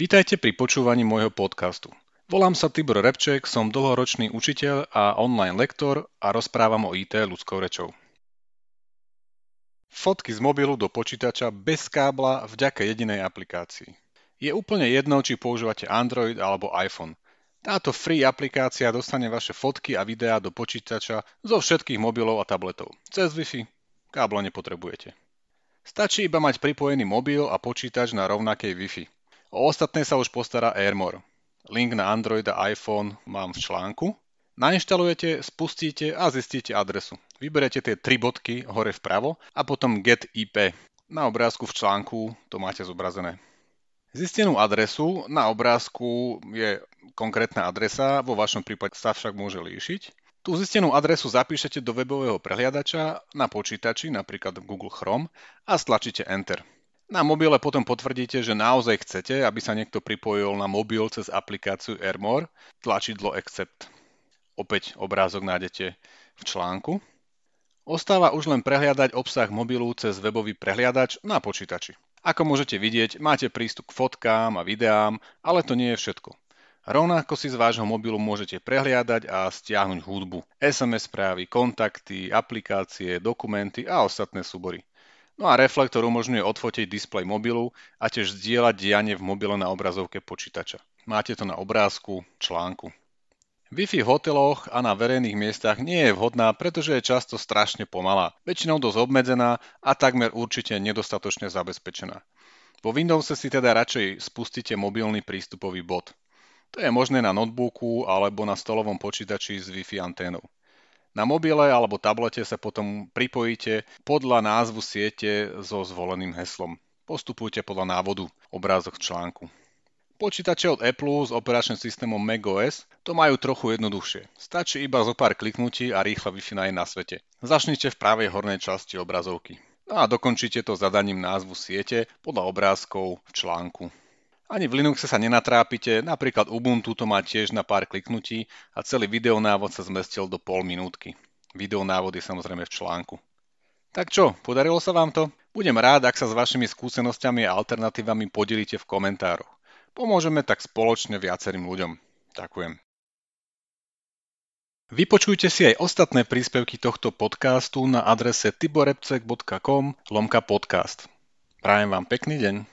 Vítajte pri počúvaní môjho podcastu. Volám sa Tibor Repček, som dlhoročný učiteľ a online lektor a rozprávam o IT ľudskou rečou. Fotky z mobilu do počítača bez kábla vďaka jedinej aplikácii. Je úplne jedno, či používate Android alebo iPhone. Táto free aplikácia dostane vaše fotky a videá do počítača zo všetkých mobilov a tabletov. Cez Wi-Fi kábla nepotrebujete. Stačí iba mať pripojený mobil a počítač na rovnakej Wi-Fi. O ostatné sa už postará Airmore. Link na Android a iPhone mám v článku. Nainštalujete, spustíte a zistíte adresu. Vyberete tie tri bodky hore vpravo a potom Get IP. Na obrázku v článku to máte zobrazené. Zistenú adresu na obrázku je konkrétna adresa, vo vašom prípade sa však môže líšiť. Tú zistenú adresu zapíšete do webového prehliadača na počítači, napríklad Google Chrome, a stlačíte Enter. Na mobile potom potvrdíte, že naozaj chcete, aby sa niekto pripojil na mobil cez aplikáciu Airmore, tlačidlo Accept. Opäť obrázok nájdete v článku. Ostáva už len prehliadať obsah mobilu cez webový prehliadač na počítači. Ako môžete vidieť, máte prístup k fotkám a videám, ale to nie je všetko. Rovnako si z vášho mobilu môžete prehliadať a stiahnuť hudbu, SMS správy, kontakty, aplikácie, dokumenty a ostatné súbory. No a reflektor umožňuje odfotiť displej mobilu a tiež zdieľať dianie v mobile na obrazovke počítača. Máte to na obrázku, článku. Wi-Fi v hoteloch a na verejných miestach nie je vhodná, pretože je často strašne pomalá, väčšinou dosť obmedzená a takmer určite nedostatočne zabezpečená. Po Windowse si teda radšej spustíte mobilný prístupový bod. To je možné na notebooku alebo na stolovom počítači s Wi-Fi anténou. Na mobile alebo tablete sa potom pripojíte podľa názvu siete so zvoleným heslom. Postupujte podľa návodu, obrázok článku. Počítače od Apple s operačným systémom macOS to majú trochu jednoduchšie. Stačí iba zo pár kliknutí a rýchla Wi-Fi na svete. Začnite v pravej hornej časti obrazovky. No a dokončíte to zadaním názvu siete podľa obrázkov v článku. Ani v Linuxe sa nenatrápite, napríklad Ubuntu to má tiež na pár kliknutí a celý videonávod sa zmestil do pol minútky. Videonávod je samozrejme v článku. Tak čo, podarilo sa vám to? Budem rád, ak sa s vašimi skúsenosťami a alternatívami podelíte v komentároch. Pomôžeme tak spoločne viacerým ľuďom. Ďakujem. Vypočujte si aj ostatné príspevky tohto podcastu na adrese tiborepcek.com lomka podcast. Prajem vám pekný deň.